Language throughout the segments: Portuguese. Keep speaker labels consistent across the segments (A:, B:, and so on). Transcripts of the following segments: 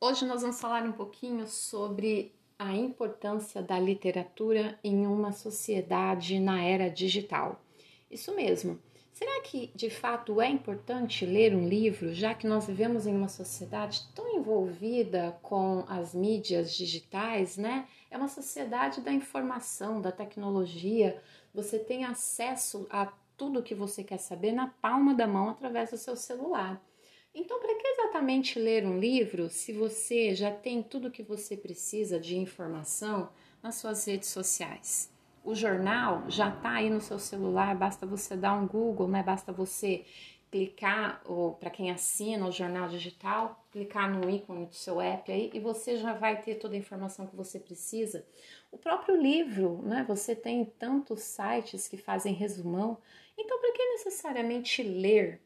A: Hoje nós vamos falar um pouquinho sobre a importância da literatura em uma sociedade na era digital. Isso mesmo. Será que de fato é importante ler um livro, já que nós vivemos em uma sociedade tão envolvida com as mídias digitais, né? É uma sociedade da informação, da tecnologia. Você tem acesso a tudo que você quer saber na palma da mão através do seu celular. Então, para que exatamente ler um livro se você já tem tudo o que você precisa de informação nas suas redes sociais? O jornal já está aí no seu celular, basta você dar um Google, né? Basta você clicar, ou para quem assina o jornal digital, clicar no ícone do seu app aí e você já vai ter toda a informação que você precisa. O próprio livro, né? Você tem tantos sites que fazem resumão. Então, para que necessariamente ler?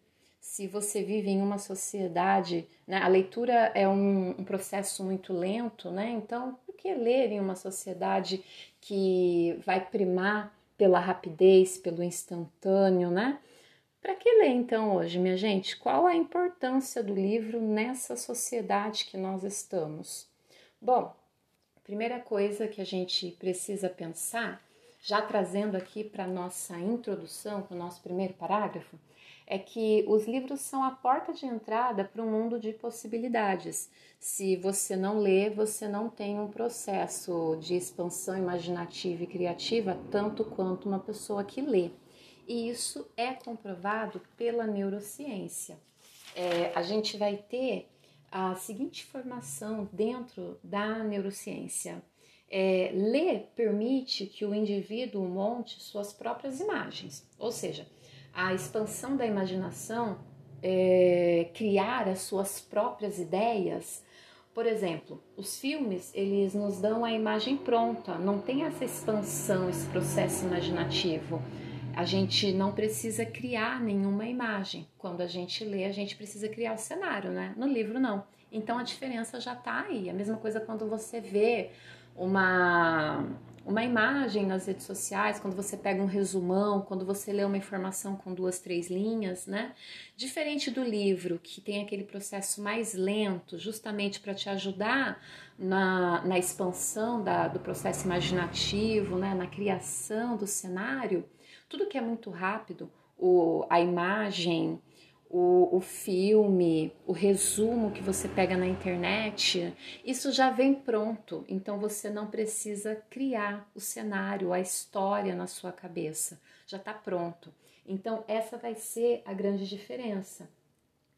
A: Se você vive em uma sociedade, né, a leitura é um, um, processo muito lento, né? Então, por que ler em uma sociedade que vai primar pela rapidez, pelo instantâneo, né? Para que ler então hoje, minha gente? Qual a importância do livro nessa sociedade que nós estamos? Bom, primeira coisa que a gente precisa pensar, já trazendo aqui para nossa introdução, para o nosso primeiro parágrafo, é que os livros são a porta de entrada para um mundo de possibilidades. Se você não lê, você não tem um processo de expansão imaginativa e criativa tanto quanto uma pessoa que lê. E isso é comprovado pela neurociência. É, a gente vai ter a seguinte informação dentro da neurociência. É, ler permite que o indivíduo monte suas próprias imagens, ou seja, a expansão da imaginação, é, criar as suas próprias ideias. Por exemplo, os filmes eles nos dão a imagem pronta, não tem essa expansão, esse processo imaginativo. A gente não precisa criar nenhuma imagem. Quando a gente lê, a gente precisa criar o cenário, né? No livro, não. Então a diferença já está aí. A mesma coisa quando você vê uma uma imagem nas redes sociais, quando você pega um resumão, quando você lê uma informação com duas, três linhas, né? Diferente do livro, que tem aquele processo mais lento, justamente para te ajudar na, na expansão da, do processo imaginativo, né? na criação do cenário, tudo que é muito rápido, o, a imagem, o, o filme, o resumo que você pega na internet, isso já vem pronto, então você não precisa criar o cenário, a história na sua cabeça, já está pronto. Então, essa vai ser a grande diferença.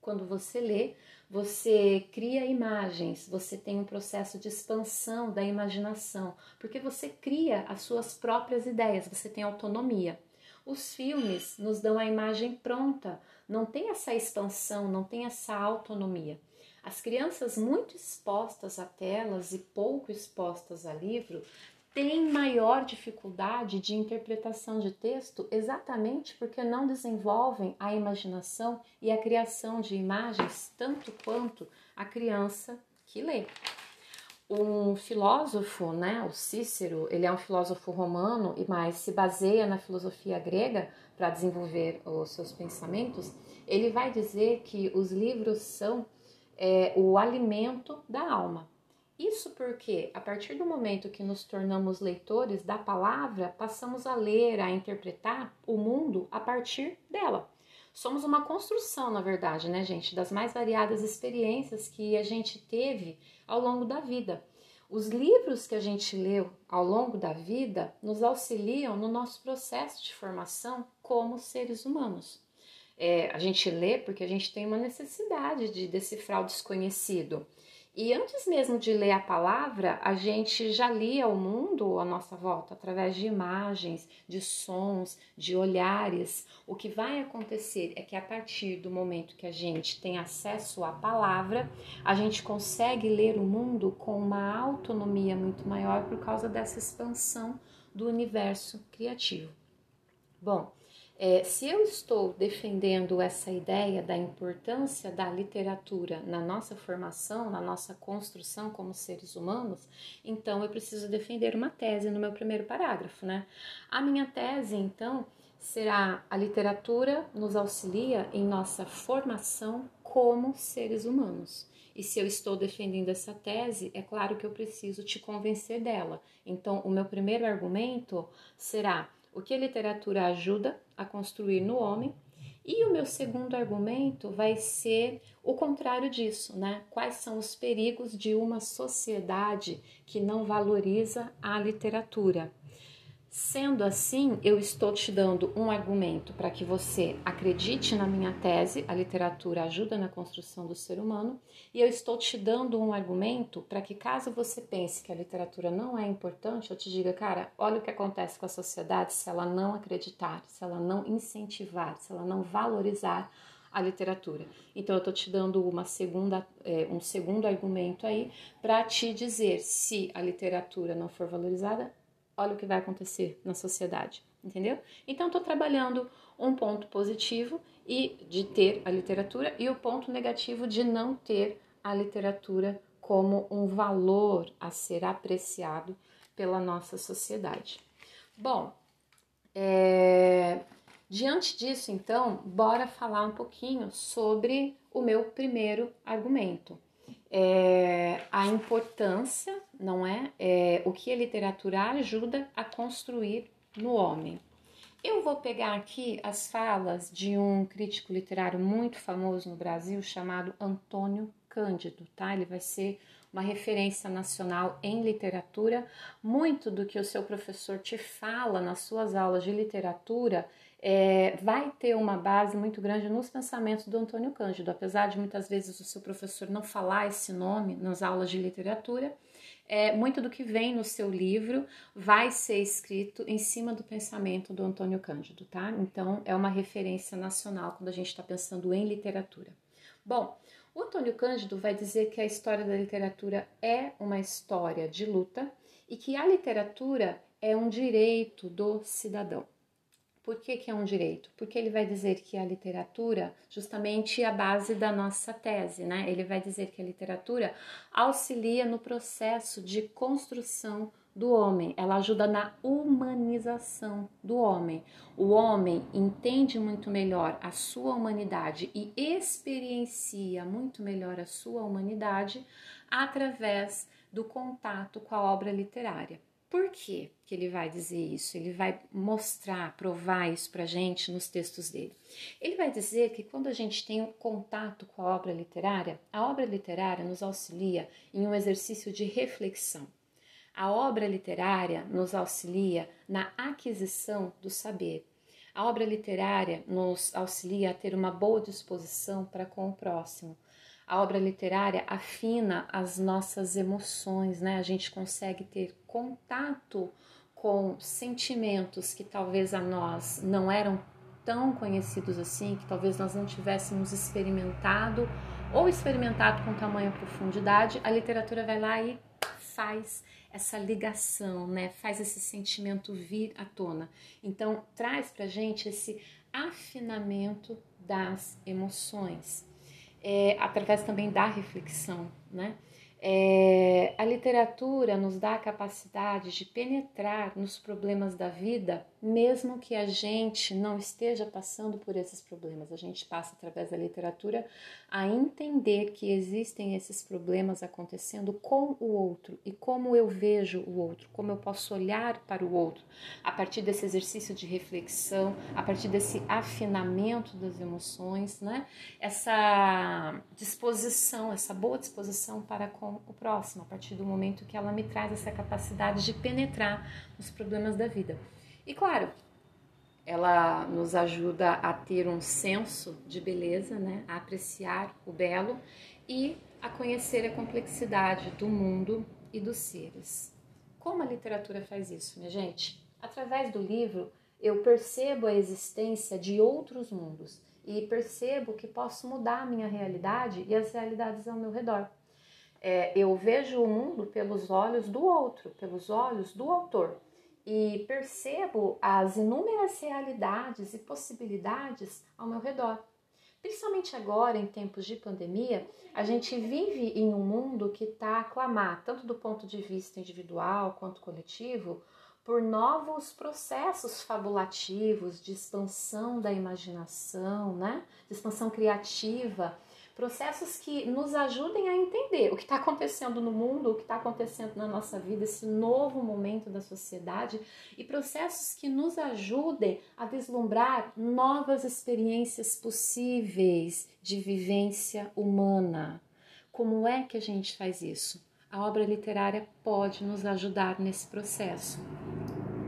A: Quando você lê, você cria imagens, você tem um processo de expansão da imaginação, porque você cria as suas próprias ideias, você tem autonomia. Os filmes nos dão a imagem pronta, não tem essa expansão, não tem essa autonomia. As crianças muito expostas a telas e pouco expostas a livro têm maior dificuldade de interpretação de texto exatamente porque não desenvolvem a imaginação e a criação de imagens tanto quanto a criança que lê um filósofo, né, o Cícero, ele é um filósofo romano e mais se baseia na filosofia grega para desenvolver os seus pensamentos. Ele vai dizer que os livros são é, o alimento da alma. Isso porque, a partir do momento que nos tornamos leitores da palavra, passamos a ler, a interpretar o mundo a partir dela. Somos uma construção, na verdade, né, gente, das mais variadas experiências que a gente teve ao longo da vida. Os livros que a gente leu ao longo da vida nos auxiliam no nosso processo de formação como seres humanos. É, a gente lê porque a gente tem uma necessidade de decifrar o desconhecido. E antes mesmo de ler a palavra, a gente já lia o mundo à nossa volta através de imagens, de sons, de olhares. O que vai acontecer é que a partir do momento que a gente tem acesso à palavra, a gente consegue ler o mundo com uma autonomia muito maior por causa dessa expansão do universo criativo. Bom, é, se eu estou defendendo essa ideia da importância da literatura na nossa formação, na nossa construção como seres humanos, então eu preciso defender uma tese no meu primeiro parágrafo, né? A minha tese, então, será a literatura nos auxilia em nossa formação como seres humanos. E se eu estou defendendo essa tese, é claro que eu preciso te convencer dela. Então, o meu primeiro argumento será o que a literatura ajuda a construir no homem. E o meu segundo argumento vai ser o contrário disso, né? Quais são os perigos de uma sociedade que não valoriza a literatura? Sendo assim, eu estou te dando um argumento para que você acredite na minha tese, a literatura ajuda na construção do ser humano, e eu estou te dando um argumento para que, caso você pense que a literatura não é importante, eu te diga, cara, olha o que acontece com a sociedade se ela não acreditar, se ela não incentivar, se ela não valorizar a literatura. Então, eu estou te dando uma segunda, é, um segundo argumento aí para te dizer se a literatura não for valorizada, olha o que vai acontecer na sociedade, entendeu? Então, estou trabalhando um ponto positivo e de ter a literatura e o ponto negativo de não ter a literatura como um valor a ser apreciado pela nossa sociedade. Bom, é, diante disso, então, bora falar um pouquinho sobre o meu primeiro argumento é, a importância, não é? é? O que a literatura ajuda a construir no homem. Eu vou pegar aqui as falas de um crítico literário muito famoso no Brasil chamado Antônio Cândido, tá? Ele vai ser uma referência nacional em literatura. Muito do que o seu professor te fala nas suas aulas de literatura é, vai ter uma base muito grande nos pensamentos do Antônio Cândido, apesar de muitas vezes o seu professor não falar esse nome nas aulas de literatura. É, muito do que vem no seu livro vai ser escrito em cima do pensamento do Antônio Cândido, tá? Então é uma referência nacional quando a gente está pensando em literatura. Bom, o Antônio Cândido vai dizer que a história da literatura é uma história de luta e que a literatura é um direito do cidadão. Por que, que é um direito? Porque ele vai dizer que a literatura, justamente é a base da nossa tese, né? Ele vai dizer que a literatura auxilia no processo de construção do homem, ela ajuda na humanização do homem. O homem entende muito melhor a sua humanidade e experiencia muito melhor a sua humanidade através do contato com a obra literária. Por que, que ele vai dizer isso? Ele vai mostrar, provar isso para gente nos textos dele. Ele vai dizer que quando a gente tem um contato com a obra literária, a obra literária nos auxilia em um exercício de reflexão. A obra literária nos auxilia na aquisição do saber. A obra literária nos auxilia a ter uma boa disposição para com o próximo. A obra literária afina as nossas emoções, né? A gente consegue ter contato com sentimentos que talvez a nós não eram tão conhecidos assim, que talvez nós não tivéssemos experimentado ou experimentado com tamanha profundidade, a literatura vai lá e faz essa ligação, né? Faz esse sentimento vir à tona. Então, traz pra gente esse afinamento das emoções é, através também da reflexão, né? É, a literatura nos dá a capacidade de penetrar nos problemas da vida, mesmo que a gente não esteja passando por esses problemas. A gente passa através da literatura a entender que existem esses problemas acontecendo com o outro e como eu vejo o outro, como eu posso olhar para o outro, a partir desse exercício de reflexão, a partir desse afinamento das emoções, né? Essa disposição, essa boa disposição para com com o próximo, a partir do momento que ela me traz essa capacidade de penetrar nos problemas da vida. E claro, ela nos ajuda a ter um senso de beleza, né? a apreciar o belo e a conhecer a complexidade do mundo e dos seres. Como a literatura faz isso, minha gente? Através do livro, eu percebo a existência de outros mundos e percebo que posso mudar a minha realidade e as realidades ao meu redor é, eu vejo o mundo pelos olhos do outro, pelos olhos do autor, e percebo as inúmeras realidades e possibilidades ao meu redor. Principalmente agora, em tempos de pandemia, a gente vive em um mundo que está a clamar, tanto do ponto de vista individual quanto coletivo, por novos processos fabulativos de expansão da imaginação, né? de expansão criativa processos que nos ajudem a entender o que está acontecendo no mundo, o que está acontecendo na nossa vida, esse novo momento da sociedade, e processos que nos ajudem a vislumbrar novas experiências possíveis de vivência humana. Como é que a gente faz isso? A obra literária pode nos ajudar nesse processo.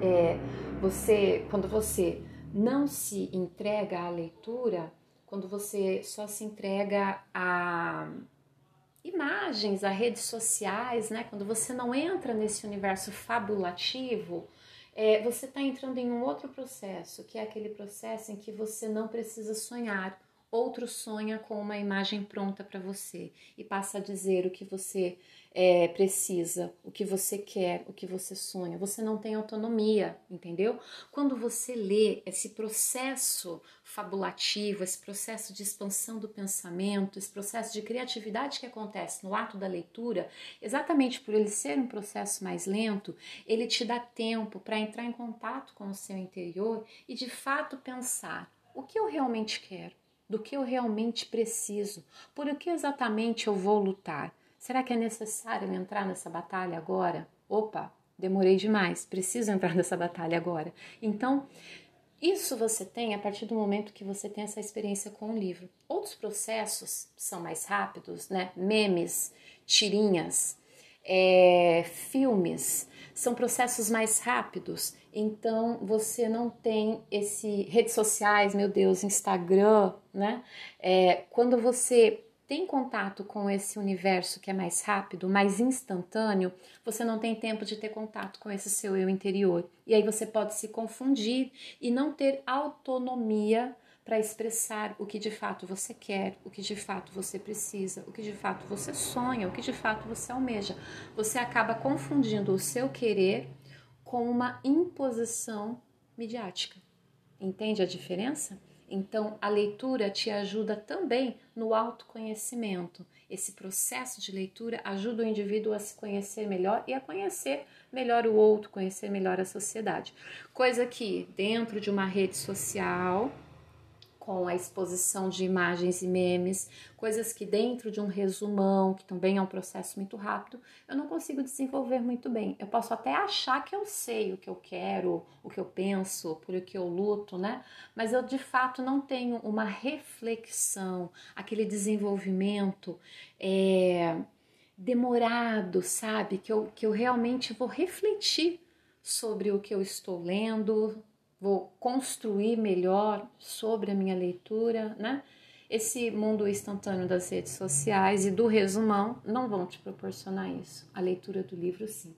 A: É, você, quando você não se entrega à leitura, quando você só se entrega a imagens, a redes sociais, né? Quando você não entra nesse universo fabulativo, é, você está entrando em um outro processo, que é aquele processo em que você não precisa sonhar. Outro sonha com uma imagem pronta para você e passa a dizer o que você é, precisa, o que você quer, o que você sonha. Você não tem autonomia, entendeu? Quando você lê esse processo fabulativo, esse processo de expansão do pensamento, esse processo de criatividade que acontece no ato da leitura, exatamente por ele ser um processo mais lento, ele te dá tempo para entrar em contato com o seu interior e de fato pensar o que eu realmente quero, do que eu realmente preciso, por o que exatamente eu vou lutar. Será que é necessário entrar nessa batalha agora? Opa, demorei demais, preciso entrar nessa batalha agora. Então, isso você tem a partir do momento que você tem essa experiência com o livro. Outros processos são mais rápidos, né? Memes, tirinhas, é, filmes, são processos mais rápidos. Então você não tem esse redes sociais, meu Deus, Instagram, né? É, quando você tem contato com esse universo que é mais rápido, mais instantâneo, você não tem tempo de ter contato com esse seu eu interior. E aí você pode se confundir e não ter autonomia para expressar o que de fato você quer, o que de fato você precisa, o que de fato você sonha, o que de fato você almeja. Você acaba confundindo o seu querer com uma imposição midiática. Entende a diferença? Então, a leitura te ajuda também no autoconhecimento. Esse processo de leitura ajuda o indivíduo a se conhecer melhor e a conhecer melhor o outro, conhecer melhor a sociedade. Coisa que, dentro de uma rede social, com a exposição de imagens e memes, coisas que dentro de um resumão, que também é um processo muito rápido, eu não consigo desenvolver muito bem. Eu posso até achar que eu sei o que eu quero, o que eu penso, por o que eu luto, né? Mas eu de fato não tenho uma reflexão, aquele desenvolvimento é, demorado, sabe? Que eu, que eu realmente vou refletir sobre o que eu estou lendo, vou construir melhor sobre a minha leitura, né? Esse mundo instantâneo das redes sociais e do resumão não vão te proporcionar isso. A leitura do livro, sim.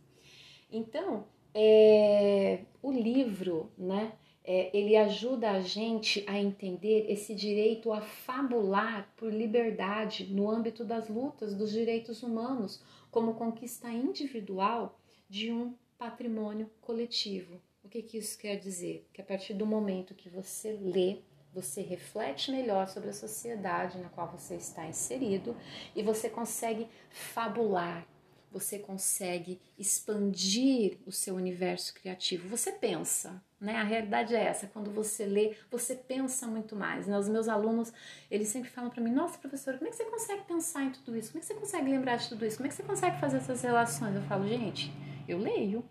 A: Então, é, o livro, né? É, ele ajuda a gente a entender esse direito a fabular por liberdade no âmbito das lutas dos direitos humanos, como conquista individual de um patrimônio coletivo. O que, que isso quer dizer? Que a partir do momento que você lê, você reflete melhor sobre a sociedade na qual você está inserido e você consegue fabular, você consegue expandir o seu universo criativo. Você pensa, né? A realidade é essa. Quando você lê, você pensa muito mais. Né? Os meus alunos, eles sempre falam para mim: Nossa, professora, como é que você consegue pensar em tudo isso? Como é que você consegue lembrar de tudo isso? Como é que você consegue fazer essas relações? Eu falo, gente, eu leio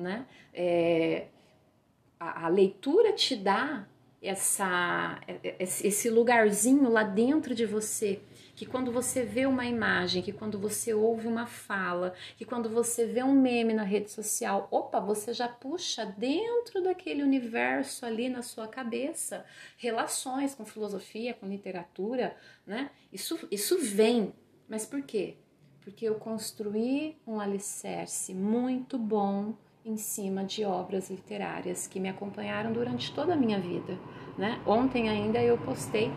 A: né? É, a, a leitura te dá essa, esse lugarzinho lá dentro de você, que quando você vê uma imagem, que quando você ouve uma fala, que quando você vê um meme na rede social, opa, você já puxa dentro daquele universo ali na sua cabeça relações com filosofia, com literatura, né? Isso, isso vem, mas por quê? Porque eu construí um alicerce muito bom em cima de obras literárias que me acompanharam durante toda a minha vida. Né? Ontem ainda eu postei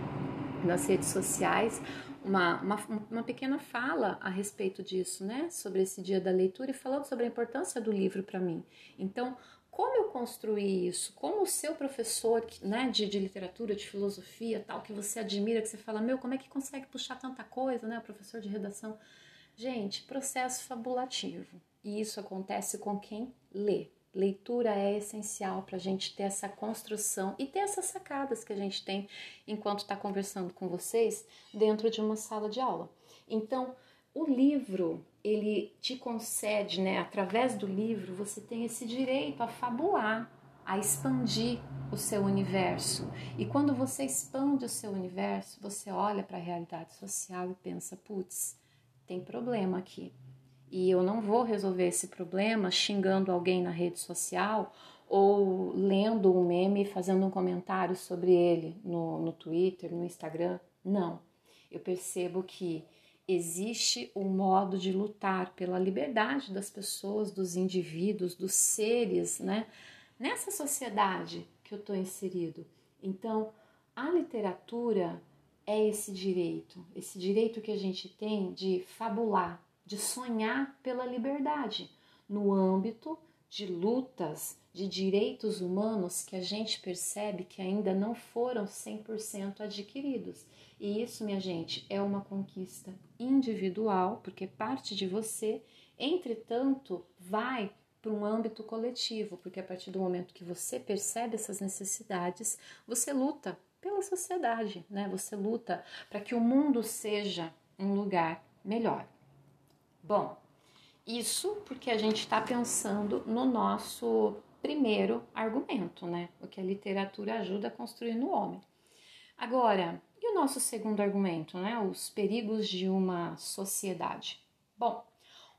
A: nas redes sociais uma, uma, uma, pequena fala a respeito disso, né? Sobre esse dia da leitura e falando sobre a importância do livro para mim. Então, como eu construí isso? Como o seu professor né, de, de, literatura, de filosofia, tal, que você admira, que você fala, meu, como é que consegue puxar tanta coisa, né? Professor de redação. Gente, processo fabulativo. E isso acontece com quem lê. Leitura é essencial para a gente ter essa construção e ter essas sacadas que a gente tem enquanto está conversando com vocês dentro de uma sala de aula. Então, o livro, ele te concede, né, através do livro, você tem esse direito a fabular, a expandir o seu universo. E quando você expande o seu universo, você olha para a realidade social e pensa: putz, tem problema aqui e eu não vou resolver esse problema xingando alguém na rede social ou lendo um meme e fazendo um comentário sobre ele no, no Twitter, no Instagram. Não. Eu percebo que existe um modo de lutar pela liberdade das pessoas, dos indivíduos, dos seres, né? Nessa sociedade que eu estou inserido. Então, a literatura é esse direito, esse direito que a gente tem de fabular, de sonhar pela liberdade, no âmbito de lutas de direitos humanos que a gente percebe que ainda não foram 100% adquiridos. E isso, minha gente, é uma conquista individual, porque parte de você, entretanto, vai para um âmbito coletivo, porque a partir do momento que você percebe essas necessidades, você luta pela sociedade, né? Você luta para que o mundo seja um lugar melhor. Bom, isso porque a gente está pensando no nosso primeiro argumento, né? O que a literatura ajuda a construir no homem. Agora, e o nosso segundo argumento, né? Os perigos de uma sociedade. Bom,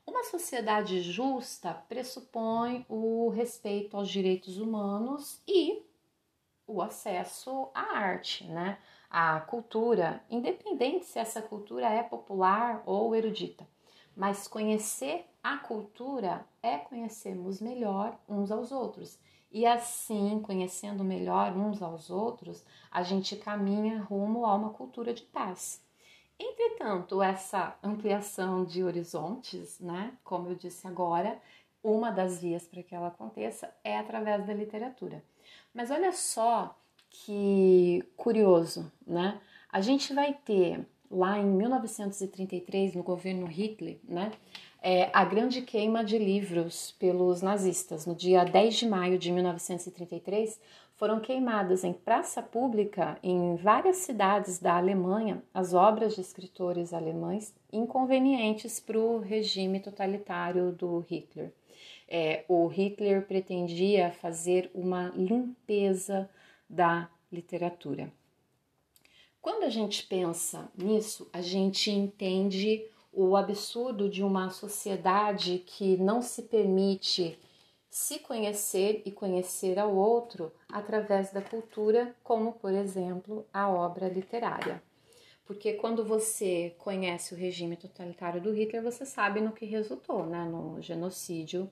A: uma sociedade justa pressupõe o respeito aos direitos humanos e o acesso à arte, né? À cultura, independente se essa cultura é popular ou erudita. Mas conhecer a cultura é conhecermos melhor uns aos outros. E assim, conhecendo melhor uns aos outros, a gente caminha rumo a uma cultura de paz. Entretanto, essa ampliação de horizontes, né, como eu disse agora, uma das vias para que ela aconteça é através da literatura. Mas olha só que curioso, né? A gente vai ter lá em 1933, no governo Hitler, né, é, a grande queima de livros pelos nazistas. No dia 10 de maio de 1933, foram queimadas em praça pública em várias cidades da Alemanha as obras de escritores alemães inconvenientes para o regime totalitário do Hitler. É, o Hitler pretendia fazer uma limpeza da literatura. Quando a gente pensa nisso, a gente entende o absurdo de uma sociedade que não se permite se conhecer e conhecer ao outro através da cultura, como por exemplo a obra literária. Porque quando você conhece o regime totalitário do Hitler, você sabe no que resultou, né? no genocídio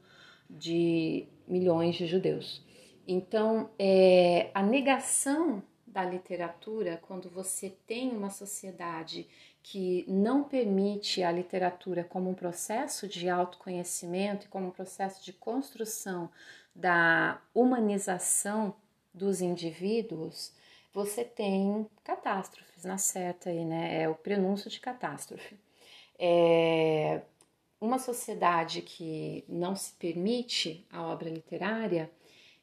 A: de milhões de judeus. Então, é, a negação da literatura, quando você tem uma sociedade que não permite a literatura como um processo de autoconhecimento e como um processo de construção da humanização dos indivíduos, você tem catástrofes na certa aí, né? É o prenúncio de catástrofe. É uma sociedade que não se permite a obra literária,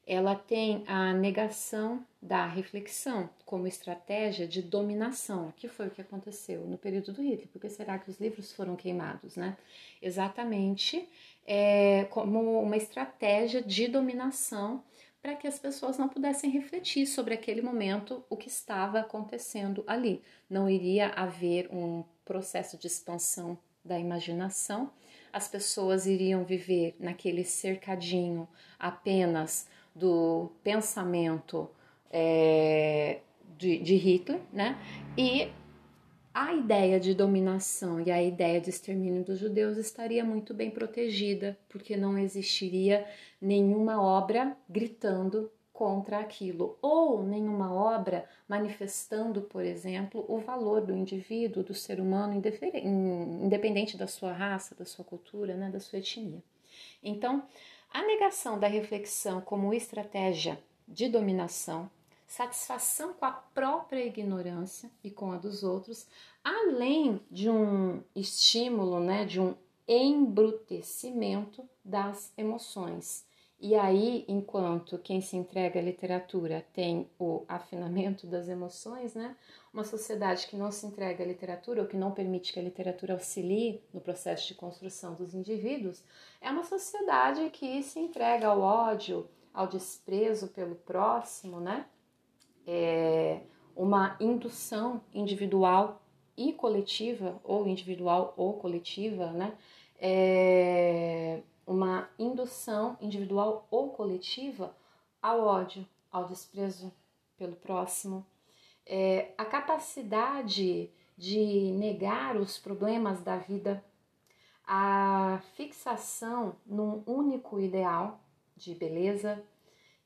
A: ela tem a negação da reflexão como estratégia de dominação, que foi o que aconteceu no período do Hitler. Por que será que os livros foram queimados, né? Exatamente é, como uma estratégia de dominação para que as pessoas não pudessem refletir sobre aquele momento, o que estava acontecendo ali. Não iria haver um processo de expansão da imaginação, as pessoas iriam viver naquele cercadinho apenas do pensamento é, de, de Hitler, né? E a ideia de dominação e a ideia de extermínio dos judeus estaria muito bem protegida, porque não existiria nenhuma obra gritando contra aquilo, ou nenhuma obra manifestando, por exemplo, o valor do indivíduo, do ser humano, independente da sua raça, da sua cultura, né, da sua etnia. Então, a negação da reflexão como estratégia de dominação, satisfação com a própria ignorância e com a dos outros, além de um estímulo, né, de um embrutecimento das emoções. E aí, enquanto quem se entrega à literatura tem o afinamento das emoções, né? Uma sociedade que não se entrega à literatura ou que não permite que a literatura auxilie no processo de construção dos indivíduos, é uma sociedade que se entrega ao ódio, ao desprezo pelo próximo, né? É uma indução individual e coletiva, ou individual ou coletiva, né? É uma indução individual ou coletiva ao ódio, ao desprezo pelo próximo. É, a capacidade de negar os problemas da vida, a fixação num único ideal de beleza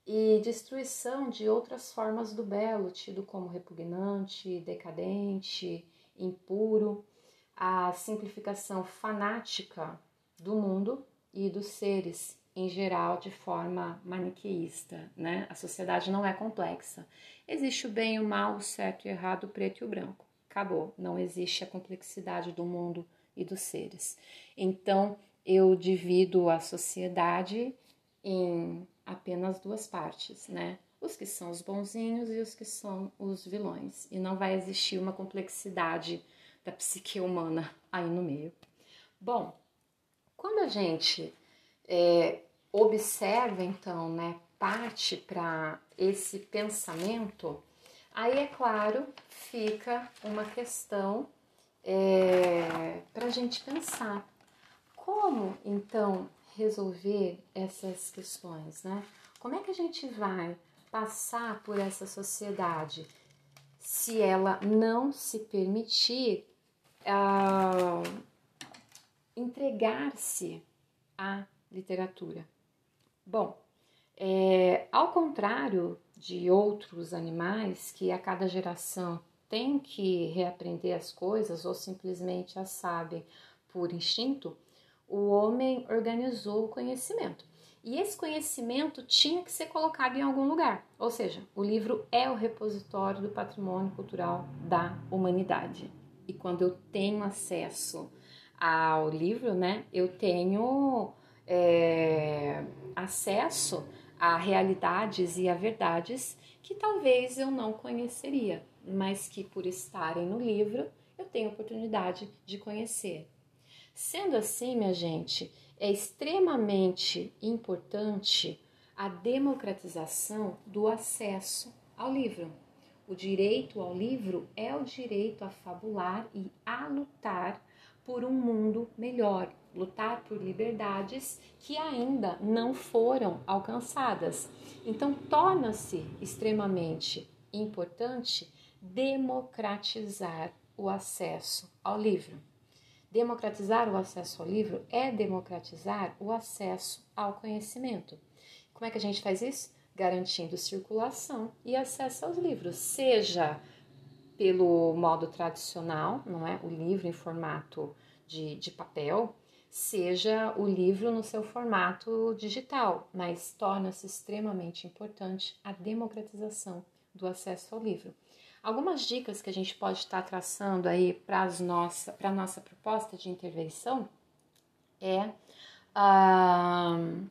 A: e destruição de outras formas do belo, tido como repugnante, decadente, impuro, a simplificação fanática do mundo e dos seres em geral de forma maniqueísta, né? A sociedade não é complexa. Existe o bem e o mal, o certo e o errado, o preto e o branco. Acabou. Não existe a complexidade do mundo e dos seres. Então, eu divido a sociedade em apenas duas partes, né? Os que são os bonzinhos e os que são os vilões. E não vai existir uma complexidade da psique humana aí no meio. Bom, quando a gente é, observa, então, né, parte para esse pensamento, aí é claro, fica uma questão é, para a gente pensar. Como então resolver essas questões, né? Como é que a gente vai passar por essa sociedade se ela não se permitir uh, entregar-se à literatura. Bom, é, ao contrário de outros animais que a cada geração tem que reaprender as coisas ou simplesmente as sabem por instinto, o homem organizou o conhecimento. E esse conhecimento tinha que ser colocado em algum lugar. Ou seja, o livro é o repositório do patrimônio cultural da humanidade. E quando eu tenho acesso ao livro, né, eu tenho é, acesso a realidades e a verdades que talvez eu não conheceria, mas que por estarem no livro eu tenho oportunidade de conhecer. Sendo assim, minha gente, é extremamente importante a democratização do acesso ao livro. O direito ao livro é o direito a fabular e a lutar por um mundo melhor, lutar por liberdades que ainda não foram alcançadas. Então, torna-se extremamente importante democratizar o acesso ao livro. Democratizar o acesso ao livro é democratizar o acesso ao conhecimento. Como é que a gente faz isso? Garantindo circulação e acesso aos livros, seja pelo modo tradicional, não é? O livro em formato de, de papel, seja o livro no seu formato digital, mas torna-se extremamente importante a democratização do acesso ao livro. Algumas dicas que a gente pode estar traçando aí para nossa, a nossa proposta de intervenção é. Uh,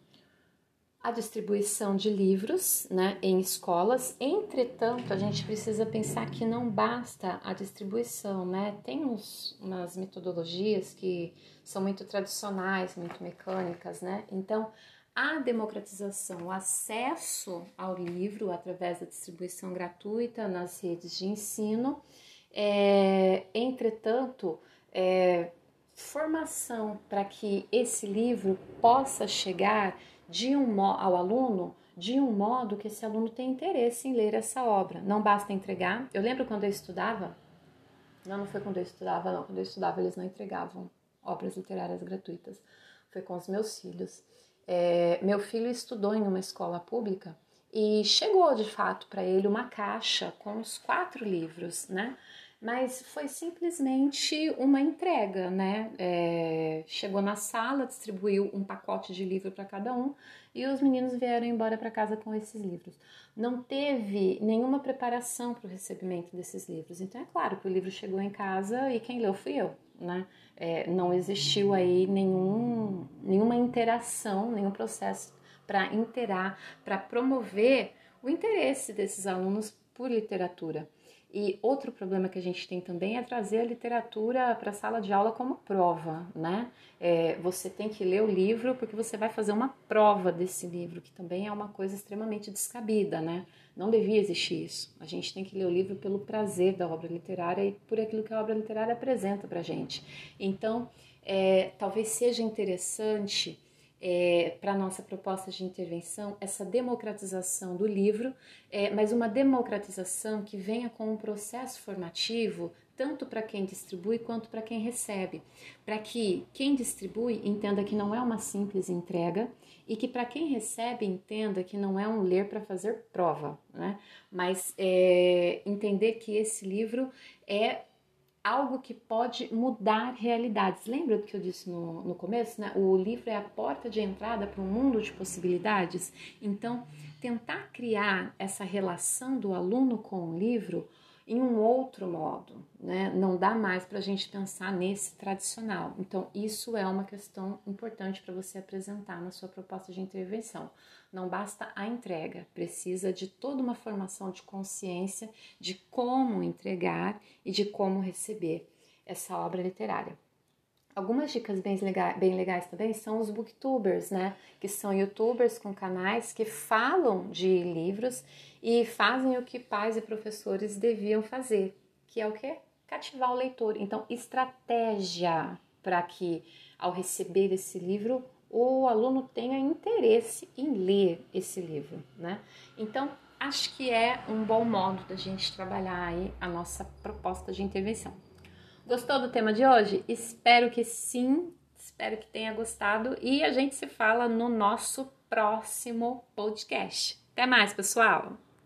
A: a distribuição de livros né, em escolas. Entretanto, a gente precisa pensar que não basta a distribuição, né? Tem uns, umas metodologias que são muito tradicionais, muito mecânicas, né? Então, a democratização, o acesso ao livro através da distribuição gratuita nas redes de ensino, é, entretanto, é, formação para que esse livro possa chegar de um ao aluno de um modo que esse aluno tenha interesse em ler essa obra. Não basta entregar. Eu lembro quando eu estudava, não, não foi quando eu estudava, não. Quando eu estudava, eles não entregavam obras literárias gratuitas. Foi com os meus filhos. É, meu filho estudou em uma escola pública e chegou de fato para ele uma caixa com os quatro livros, né? Mas foi simplesmente uma entrega, né? É, chegou na sala, distribuiu um pacote de livro para cada um e os meninos vieram embora para casa com esses livros. Não teve nenhuma preparação para o recebimento desses livros. Então é claro que o livro chegou em casa e quem leu fui eu, né? É, não existiu aí nenhum, nenhuma interação, nenhum processo para interar, para promover o interesse desses alunos por literatura. E outro problema que a gente tem também é trazer a literatura para a sala de aula como prova, né? É, você tem que ler o livro porque você vai fazer uma prova desse livro, que também é uma coisa extremamente descabida, né? Não devia existir isso. A gente tem que ler o livro pelo prazer da obra literária e por aquilo que a obra literária apresenta para gente. Então, é, talvez seja interessante é, para nossa proposta de intervenção essa democratização do livro, é, mas uma democratização que venha com um processo formativo tanto para quem distribui quanto para quem recebe, para que quem distribui entenda que não é uma simples entrega e que para quem recebe entenda que não é um ler para fazer prova, né? mas é, entender que esse livro é algo que pode mudar realidades. Lembra do que eu disse no, no começo? Né? O livro é a porta de entrada para um mundo de possibilidades. Então, tentar criar essa relação do aluno com o livro em um outro modo, né? Não dá mais para a gente pensar nesse tradicional. Então, isso é uma questão importante para você apresentar na sua proposta de intervenção. Não basta a entrega, precisa de toda uma formação de consciência de como entregar e de como receber essa obra literária. Algumas dicas bem legais, bem legais também são os booktubers, né? Que são youtubers com canais que falam de livros e fazem o que pais e professores deviam fazer, que é o que? Cativar o leitor. Então, estratégia para que ao receber esse livro o aluno tenha interesse em ler esse livro, né? Então, acho que é um bom modo da gente trabalhar aí a nossa proposta de intervenção. Gostou do tema de hoje? Espero que sim, espero que tenha gostado e a gente se fala no nosso próximo podcast. Até mais, pessoal!